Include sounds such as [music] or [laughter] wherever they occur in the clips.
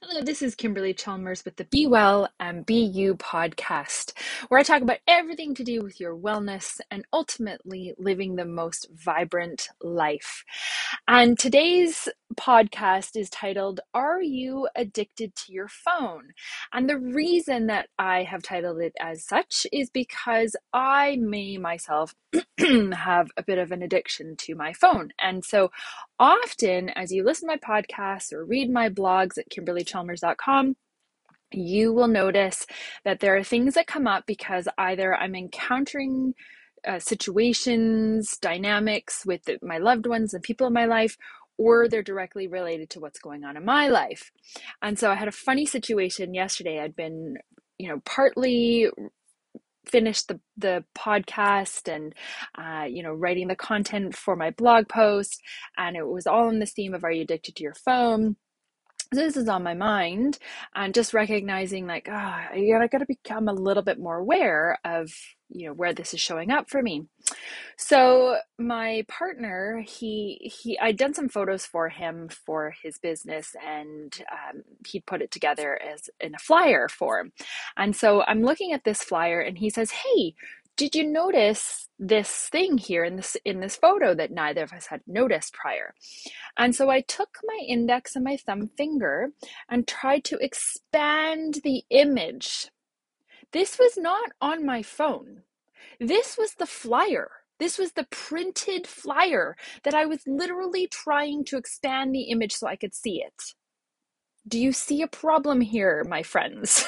Hello, this is Kimberly Chalmers with the Be Well and Be You podcast, where I talk about everything to do with your wellness and ultimately living the most vibrant life. And today's podcast is titled, Are You Addicted to Your Phone? And the reason that I have titled it as such is because I may myself [clears throat] have a bit of an addiction to my phone. And so often, as you listen to my podcasts or read my blogs at kimberlychalmers.com, you will notice that there are things that come up because either I'm encountering uh, situations, dynamics with the, my loved ones and people in my life, or they're directly related to what's going on in my life. And so I had a funny situation yesterday. I'd been, you know, partly finished the the podcast and uh, you know writing the content for my blog post and it was all in the theme of are you addicted to your phone this is on my mind and just recognizing like oh, I gotta become a little bit more aware of you know where this is showing up for me. So my partner he he i'd done some photos for him for his business and um, he'd put it together as in a flyer form. And so i'm looking at this flyer and he says hey did you notice this thing here in this in this photo that neither of us had noticed prior? And so i took my index and my thumb finger and tried to expand the image. This was not on my phone. This was the flyer. This was the printed flyer that I was literally trying to expand the image so I could see it. Do you see a problem here, my friends?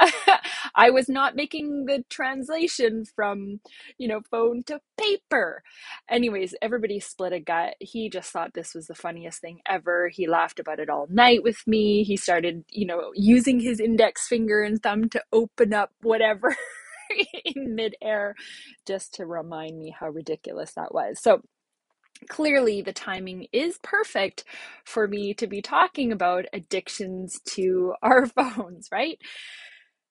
[laughs] I was not making the translation from, you know, phone to paper. Anyways, everybody split a gut. He just thought this was the funniest thing ever. He laughed about it all night with me. He started, you know, using his index finger and thumb to open up whatever [laughs] in midair just to remind me how ridiculous that was. So, clearly the timing is perfect for me to be talking about addictions to [laughs] our phones, right?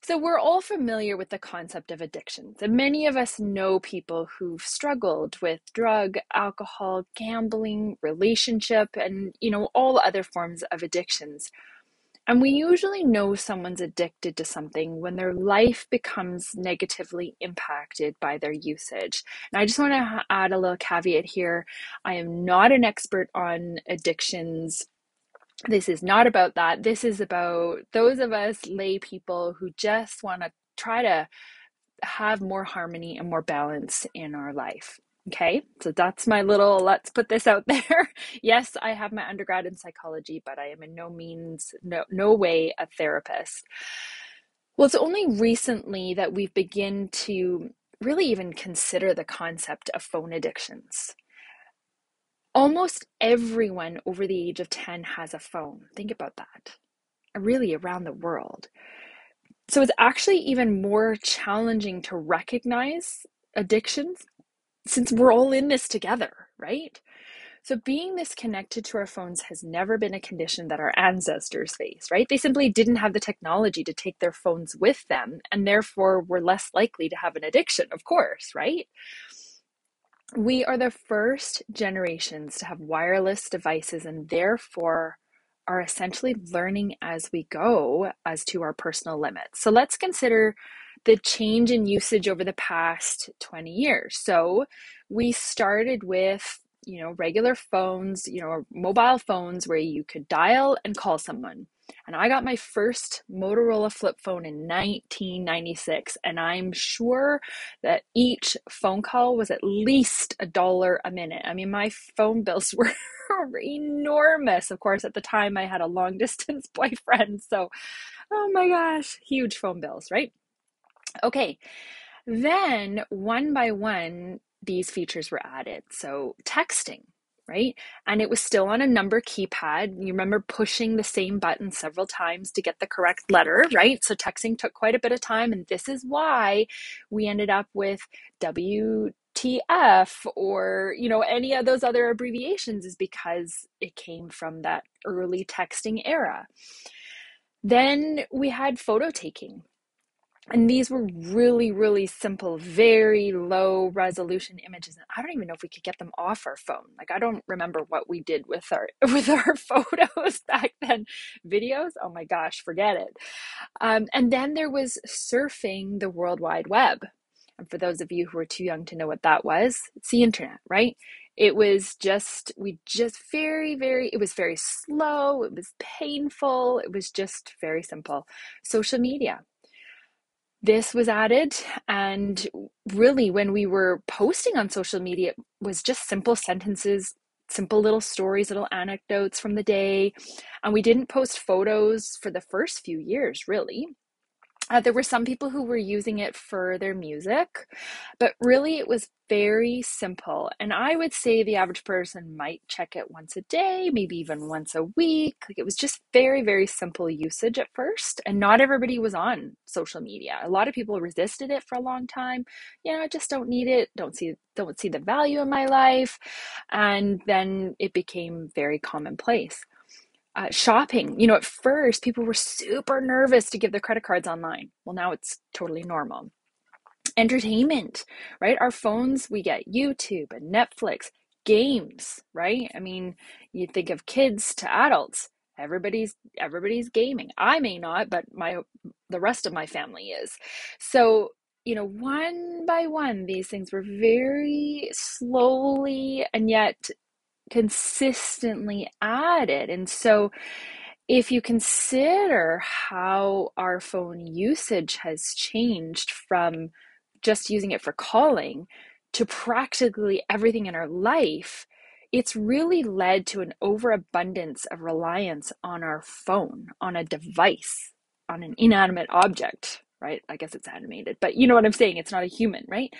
So, we're all familiar with the concept of addictions, and many of us know people who've struggled with drug, alcohol, gambling, relationship, and you know, all other forms of addictions. And we usually know someone's addicted to something when their life becomes negatively impacted by their usage. And I just want to add a little caveat here I am not an expert on addictions this is not about that. This is about those of us lay people who just want to try to have more harmony and more balance in our life. Okay, so that's my little let's put this out [laughs] there. yes, I have my undergrad in psychology, but I am in no means, no, no way a therapist. Well, it's only recently that we've begun to really even consider the concept of phone addictions almost everyone over the age of 10 has a phone. Think about that. Really, around the world. So it's actually even more challenging to recognize addictions since we're all in this together, right? So being this connected to our phones has never been a condition that our ancestors faced, right? They simply didn't have the technology to take their phones with them and therefore were less likely to have an addiction, of course, right? we are the first generations to have wireless devices and therefore are essentially learning as we go as to our personal limits. So let's consider the change in usage over the past 20 years. So we started with you know regular phones, you know mobile phones where you could dial and call someone. And I got my first Motorola flip phone in 1996. And I'm sure that each phone call was at least a dollar a minute. I mean, my phone bills [laughs] were enormous. Of course, at the time I had a long distance [laughs] boyfriend. So, oh my gosh, huge phone bills, right? Okay. Then one by one, these features were added. So, texting right? And it was still on a number keypad. You remember pushing the same button several times to get the correct letter, right? So texting took quite a bit of time. And this is why we ended up with WTF or, you know, any of those other abbreviations is because it came from that early texting era. Then we had photo taking and these were really really simple very low resolution images and i don't even know if we could get them off our phone. Like i don't remember what we did with our [laughs] with our photos [laughs] back then. Videos? Oh my gosh forget it. Um, and then there was surfing the world wide web. And for those of you who are too young to know what that was it's the internet right? It was just we just very very it was very slow it was painful it was just very simple. Social media this was added and really when we were posting on social media it was just simple sentences simple little stories little anecdotes from the day and we didn't post photos for the first few years really uh, there were some people who were using it for their music, but really it was very simple. And I would say the average person might check it once a day, maybe even once a week. Like it was just very, very simple usage at first. And not everybody was on social media. A lot of people resisted it for a long time. You know, I just don't need it, don't see don't see the value in my life. And then it became very commonplace uh, shopping. You know, at first people were super nervous to give their credit cards online. Well, now it's totally normal. Entertainment, right? Our phones, we get YouTube and Netflix, games, right? I mean, you think of kids to adults. Everybody's everybody's gaming. I may not, but my the rest of my family is. So you know, one by one, these things were very slowly and yet consistently added. And so, if you consider how our phone usage has changed from just using it for calling to practically everything in our life, it's really led to an overabundance of reliance on our phone, on a device, on an inanimate object, right? I guess it's animated, but you know what I'm saying? It's not a human, right?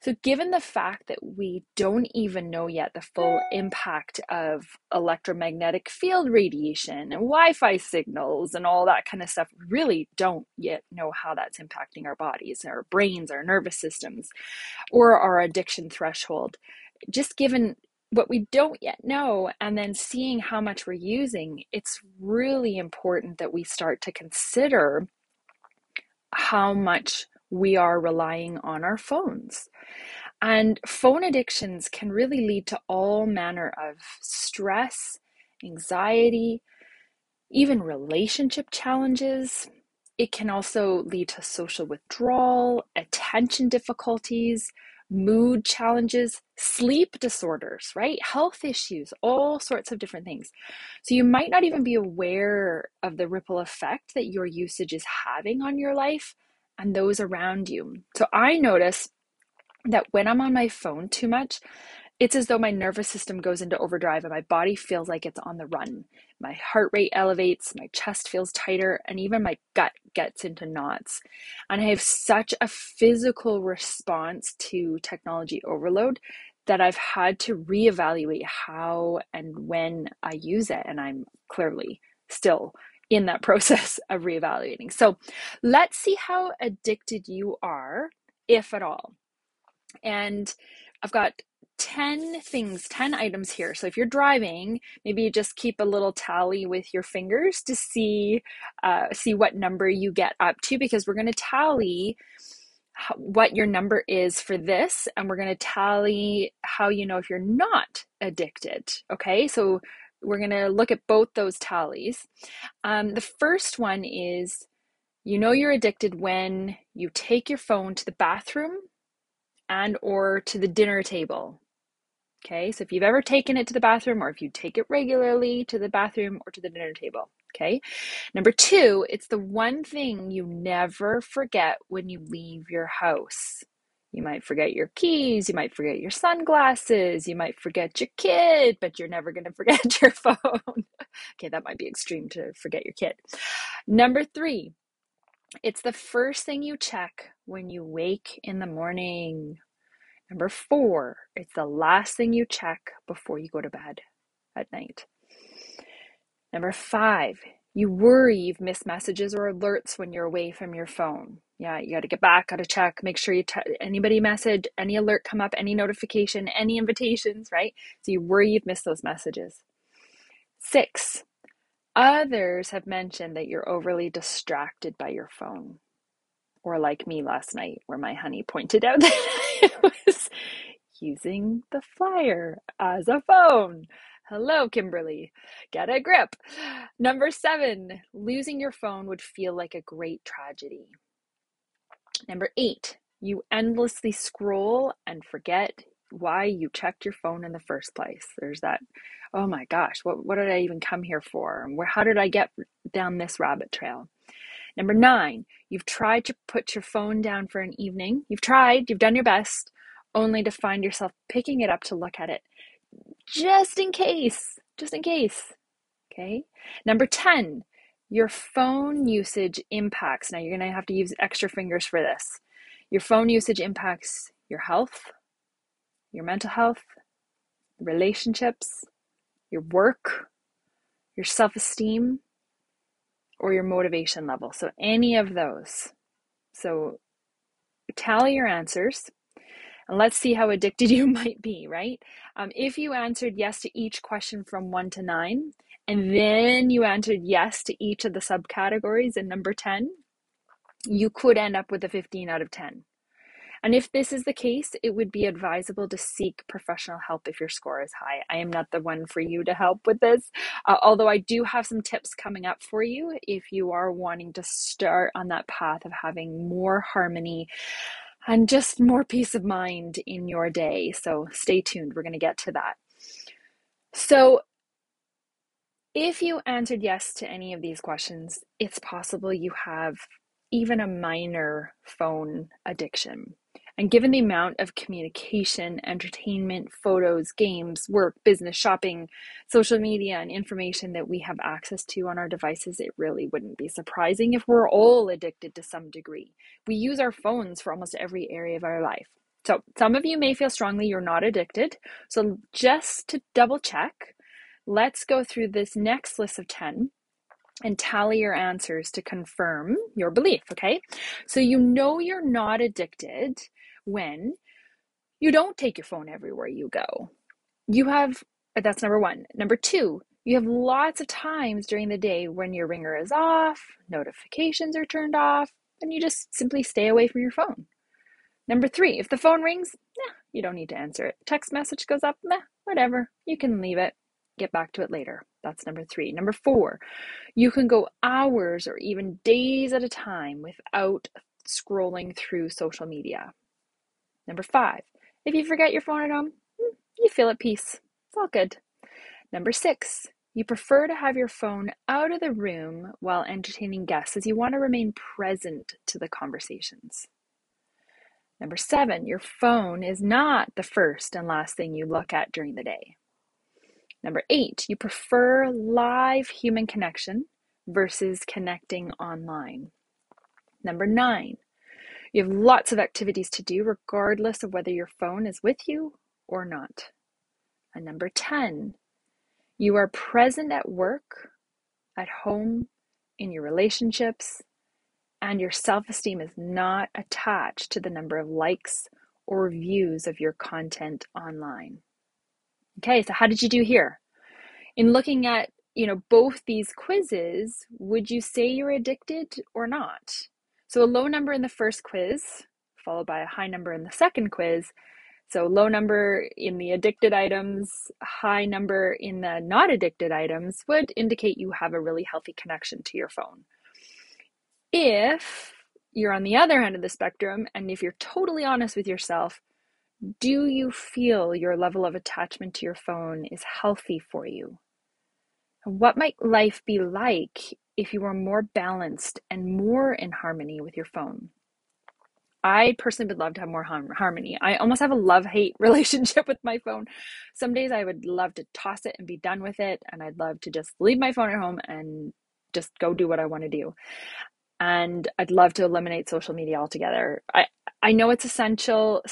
So, given the fact that we don't even know yet the full impact of electromagnetic field radiation and Wi Fi signals and all that kind of stuff, really don't yet know how that's impacting our bodies, our brains, our nervous systems, or our addiction threshold. Just given what we don't yet know and then seeing how much we're using, it's really important that we start to consider how much we are relying on our phones. And phone addictions can really lead to all manner of stress, anxiety, even relationship challenges. It can also lead to social withdrawal, attention difficulties, mood challenges, sleep disorders, right? Health issues, all sorts of different things. So you might not even be aware of the ripple effect that your usage is having on your life and those around you. So I notice that when I'm on my phone too much, it's as though my nervous system goes into overdrive and my body feels like it's on the run. My heart rate elevates, my chest feels tighter, and even my gut gets into knots. And I have such a physical response to technology overload that I've had to reevaluate how and when I use it. And I'm clearly still in that [laughs] process of reevaluating. So let's see how addicted you are, if at all. And I've got 10 things, 10 items here. So if you're driving, maybe you just keep a little tally with your fingers to see uh, see what number you get up to because we're going to tally what your number is for this and we're going to tally how you know if you're not addicted. Okay? So we're going to look at both those tallies. Um, the first one is you know you're addicted when you take your phone to the bathroom and or to the dinner table. Okay, so if you've ever taken it to the bathroom or if you take it regularly to the bathroom or to the dinner table. Okay, number two, it's the one thing you never forget when you leave your house. You might forget your keys, you might forget your sunglasses, you might forget your kid, but you're never going [laughs] to forget your phone. okay, that might be extreme to forget your kid. Number three, it's the first thing you check when you wake in the morning. Number four, it's the last thing you check before you go to bed at night. Number five, you worry you've missed messages or alerts when you're away from your phone. Yeah, you got to get back, got to check, make sure you t- anybody message, any alert come up, any notification, any invitations, right? So you worry you've missed those messages. Six, others have mentioned that you're overly distracted by your phone or like me last night, where my honey pointed out [laughs] that I was using the flyer as a phone. Hello, Kimberly. Get a grip. Number seven, losing your phone would feel like a great tragedy. Number eight, you endlessly scroll and forget why you checked your phone in the first place. There's that, oh my gosh, what, what did I even come here for? Where, how did I get down this rabbit trail? Number nine, you've tried to put your phone down for an evening. You've tried, you've done your best, only to find yourself picking it up to look at it just in case, just in case. Okay. Number 10, your phone usage impacts. Now you're going to have to use extra fingers for this. Your phone usage impacts your health, your mental health, relationships, your work, your self esteem, or your motivation level. So, any of those. So, tally your answers and let's see how addicted [laughs] you might be, right? Um, if you answered yes to each question from one to nine, and then you answered yes to each of the subcategories in number 10, you could end up with a 15 out of 10. And if this is the case, it would be advisable to seek professional help if your score is high. I am not the one for you to help with this, uh, although I do have some tips coming up for you if you are wanting to start on that path of having more harmony and just more peace of mind in your day. So stay tuned, we're going to get to that. So, if you answered yes to any of these questions, it's possible you have even a minor phone addiction. And given the amount of communication, entertainment, photos, games, work, business, shopping, social media, and information that we have access to on our devices, it really wouldn't be surprising if we're all addicted to some degree. We use our phones for almost every area of our life. So, some of you may feel strongly you're not addicted. So, just to double check, let's go through this next list of 10 and tally your answers to confirm your belief, okay? So you know you're not addicted when you don't take your phone everywhere you go. You have, that's number one. Number two, you have lots of times during the day when your ringer is off, notifications are turned off, and you just simply stay away from your phone. Number three, if the phone rings, nah, you don't need to answer it. Text message goes up, meh, whatever. You can leave it, get back to it later. That's number three. Number four, you can go hours or even days at a time without scrolling through social media. Number five, if you forget your phone at home, hmm, you feel at peace. It's all good. Number six, you prefer to have your phone out of the room while entertaining guests as you want to remain present to the conversations. Number seven, your phone is not the first and last thing you look at during the day. Number eight, you prefer live human connection versus connecting online. Number nine, you have lots of activities to do, regardless of whether your phone is with you or not. And number 10, you are present at work, at home, in your relationships, and your self esteem is not attached to the number of likes or views of your content online. Okay, so how did you do here? In looking at you know both these quizzes, would you say you're addicted or not? So a low number in the first quiz, followed by a high number in the second quiz. So low number in the addicted items, high number in the not addicted items would indicate you have a really healthy connection to your phone. If you're on the other end of the spectrum, and if you're totally honest with yourself, do you feel your level of attachment to your phone is healthy for you? What might life be like if you were more balanced and more in harmony with your phone. I personally would love to have more harmony. I almost have a love hate [laughs] relationship with my phone. Some days I would love to toss it and be done with it, and I'd love to just leave my phone at home and just go do what I want to do. And I'd love to eliminate social media altogether. I, I know it's essential.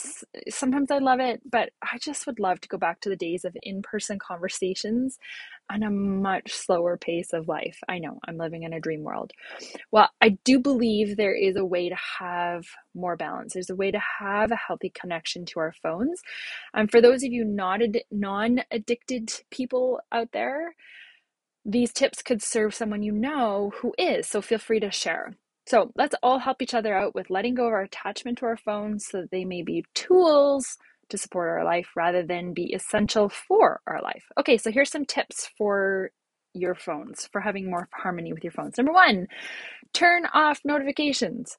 Sometimes I love it, but I just would love to go back to the days of in person conversations on a much slower pace of life. I know I'm living in a dream world. Well, I do believe there is a way to have more balance. There's a way to have a healthy connection to our phones. And for those of you not ad- non addicted people out there, these tips could serve someone you know who is. So feel free to share. So let's all help each other out with letting go of our attachment to our phones so that they may be tools to support our life rather than be essential for our life. Okay, so here's some tips for your phones, for having more harmony with your phones. Number one, turn off notifications.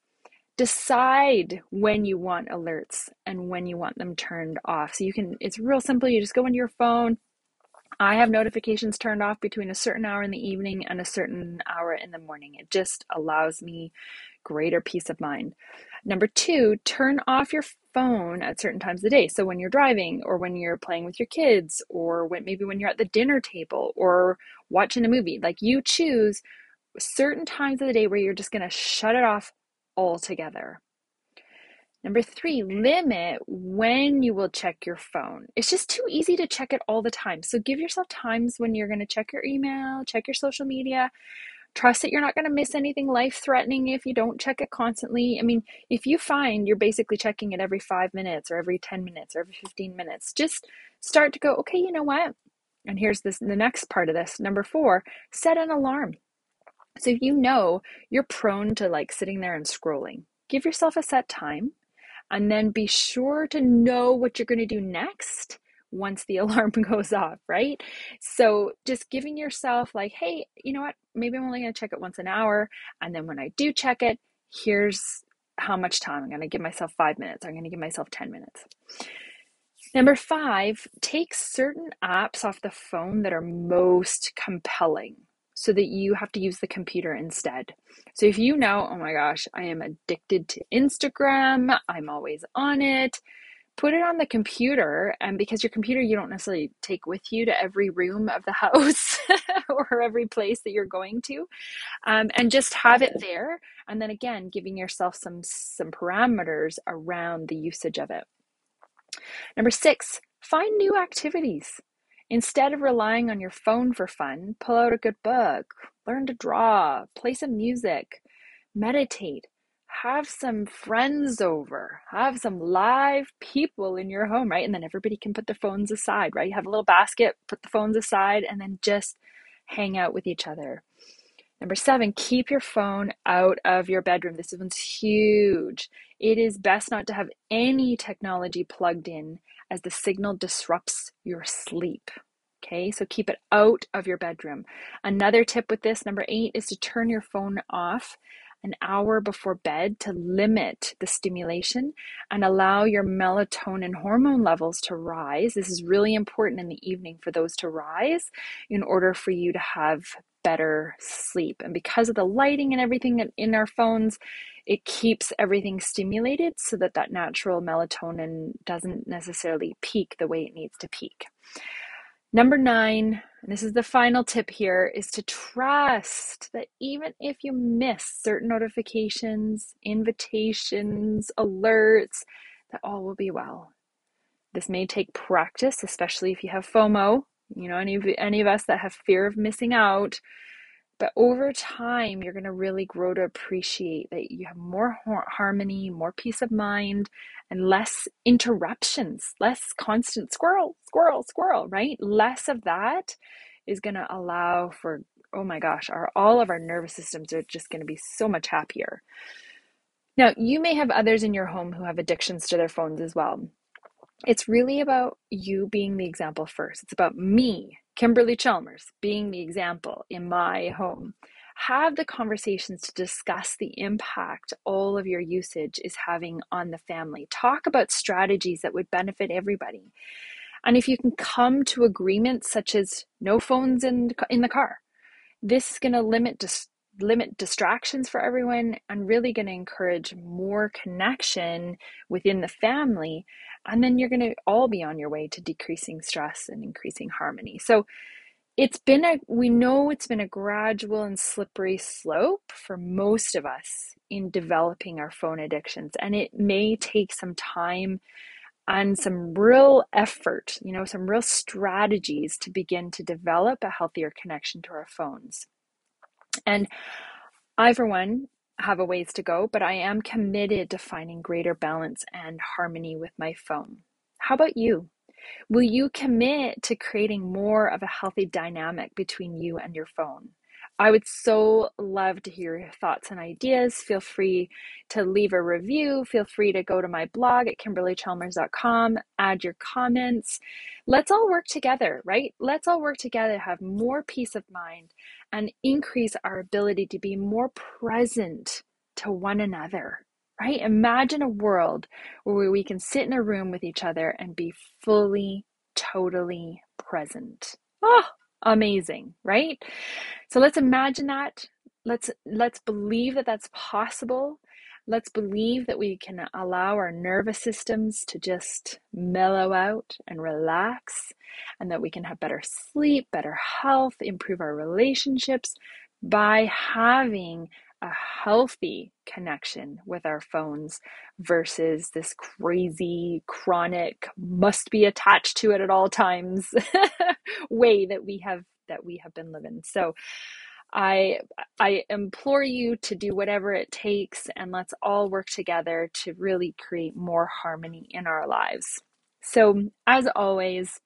Decide when you want alerts and when you want them turned off. So you can, it's real simple. You just go into your phone, I have notifications turned off between a certain hour in the evening and a certain hour in the morning. It just allows me greater peace of mind. Number two, turn off your phone at certain times of the day. So when you're driving or when you're playing with your kids or when maybe when you're at the dinner table or watching a movie, like you choose certain times of the day where you're just going to shut it off altogether. Number three, limit when you will check your phone. It's just too easy to check it all the time. So give yourself times when you're going to check your email, check your social media. Trust that you're not going to miss anything life threatening if you don't check it constantly. I mean, if you find you're basically checking it every five minutes or every 10 minutes or every 15 minutes, just start to go, okay, you know what? And here's this the next part of this. Number four, set an alarm. So if you know you're prone to like sitting there and scrolling, give yourself a set time and then be sure to know what you're going to do next once the [laughs] alarm goes off, right? So just giving yourself, like, hey, you know what? Maybe I'm only going to check it once an hour. And then when I do check it, here's how much time. I'm going to give myself five minutes. I'm going to give myself 10 minutes. Number five, take certain apps off the phone that are most compelling so that you have to use the computer instead. So if you know, oh my gosh, I am addicted to Instagram, I'm always on it, put it on the computer. And because your computer you don't necessarily take with you to every room of the [laughs] house or every place that you're going to, um, and just have it there. And then again, giving yourself some some parameters around the usage of it. Number six, find new activities. Instead of relying on your phone for fun, pull out a good book, learn to draw, play some music, meditate, have some friends over, have some live people in your home, right? And then everybody can put their phones aside, right? You have a little basket, put the phones aside, and then just hang out with each other. Number seven, keep your phone out of your bedroom. This one's huge. It is best not to have any technology plugged in as the signal disrupts your sleep. Okay, so keep it out of your bedroom. Another tip with this, number eight, is to turn your phone off an hour before bed to limit the stimulation and allow your melatonin hormone levels to rise. This is really important in the evening for those to rise in order for you to have better sleep. And because of the lighting and everything in our phones, it keeps everything stimulated so that that natural melatonin doesn't necessarily peak the way it needs to peak. Number nine, and this is the final tip here, is to trust that even if you miss certain notifications, invitations, alerts, that all will be well. This may take practice, especially if you have FOMO. You know, any of any of us that have fear of missing out, but over time, you're going to really grow to appreciate that you have more harmony, more peace of mind, and less interruptions, less constant squirrel, squirrel, squirrel, right? Less of that is going to allow for, oh my gosh, our, all of our nervous systems are just going to be so much happier. Now, you may have others in your home who have addictions to their phones as well. It's really about you being the example first. It's about me Kimberly Chalmers being the example in my home. Have the conversations to discuss the impact all of your usage is having on the family. Talk about strategies that would benefit everybody. And if you can come to agreements such as no phones in, in the car, this is going to limit dis- limit distractions for everyone and really going to encourage more connection within the family and then you're going to all be on your way to decreasing stress and increasing harmony. So it's been a, we know it's been a gradual and slippery slope for most of us in developing our phone addictions. And it may take some time and some real effort, you know, some real strategies to begin to develop a healthier connection to our phones. And I, for one, have a ways to go, but I am committed to finding greater balance and harmony with my phone. How about you? Will you commit to creating more of a healthy dynamic between you and your phone? I would so love to hear your thoughts and ideas. Feel free to leave a review. Feel free to go to my blog at kimberlychalmers.com, add your comments. Let's all work together, right? Let's all work together to have more peace of mind and increase our ability to be more present to one another, right? Imagine a world where we can sit in a room with each other and be fully, totally present. Oh, amazing, right? So let's imagine that. Let's let's believe that that's possible. Let's believe that we can allow our nervous systems to just mellow out and relax and that we can have better sleep, better health, improve our relationships by having a healthy connection with our phones versus this crazy, chronic, must be attached to it at all times [laughs] way that we have that we have been living. So I I implore you to do whatever it takes and let's all work together to really create more harmony in our lives. So as always,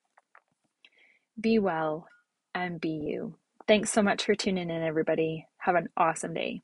be well and be you. Thanks so much for tuning in everybody. Have an awesome day.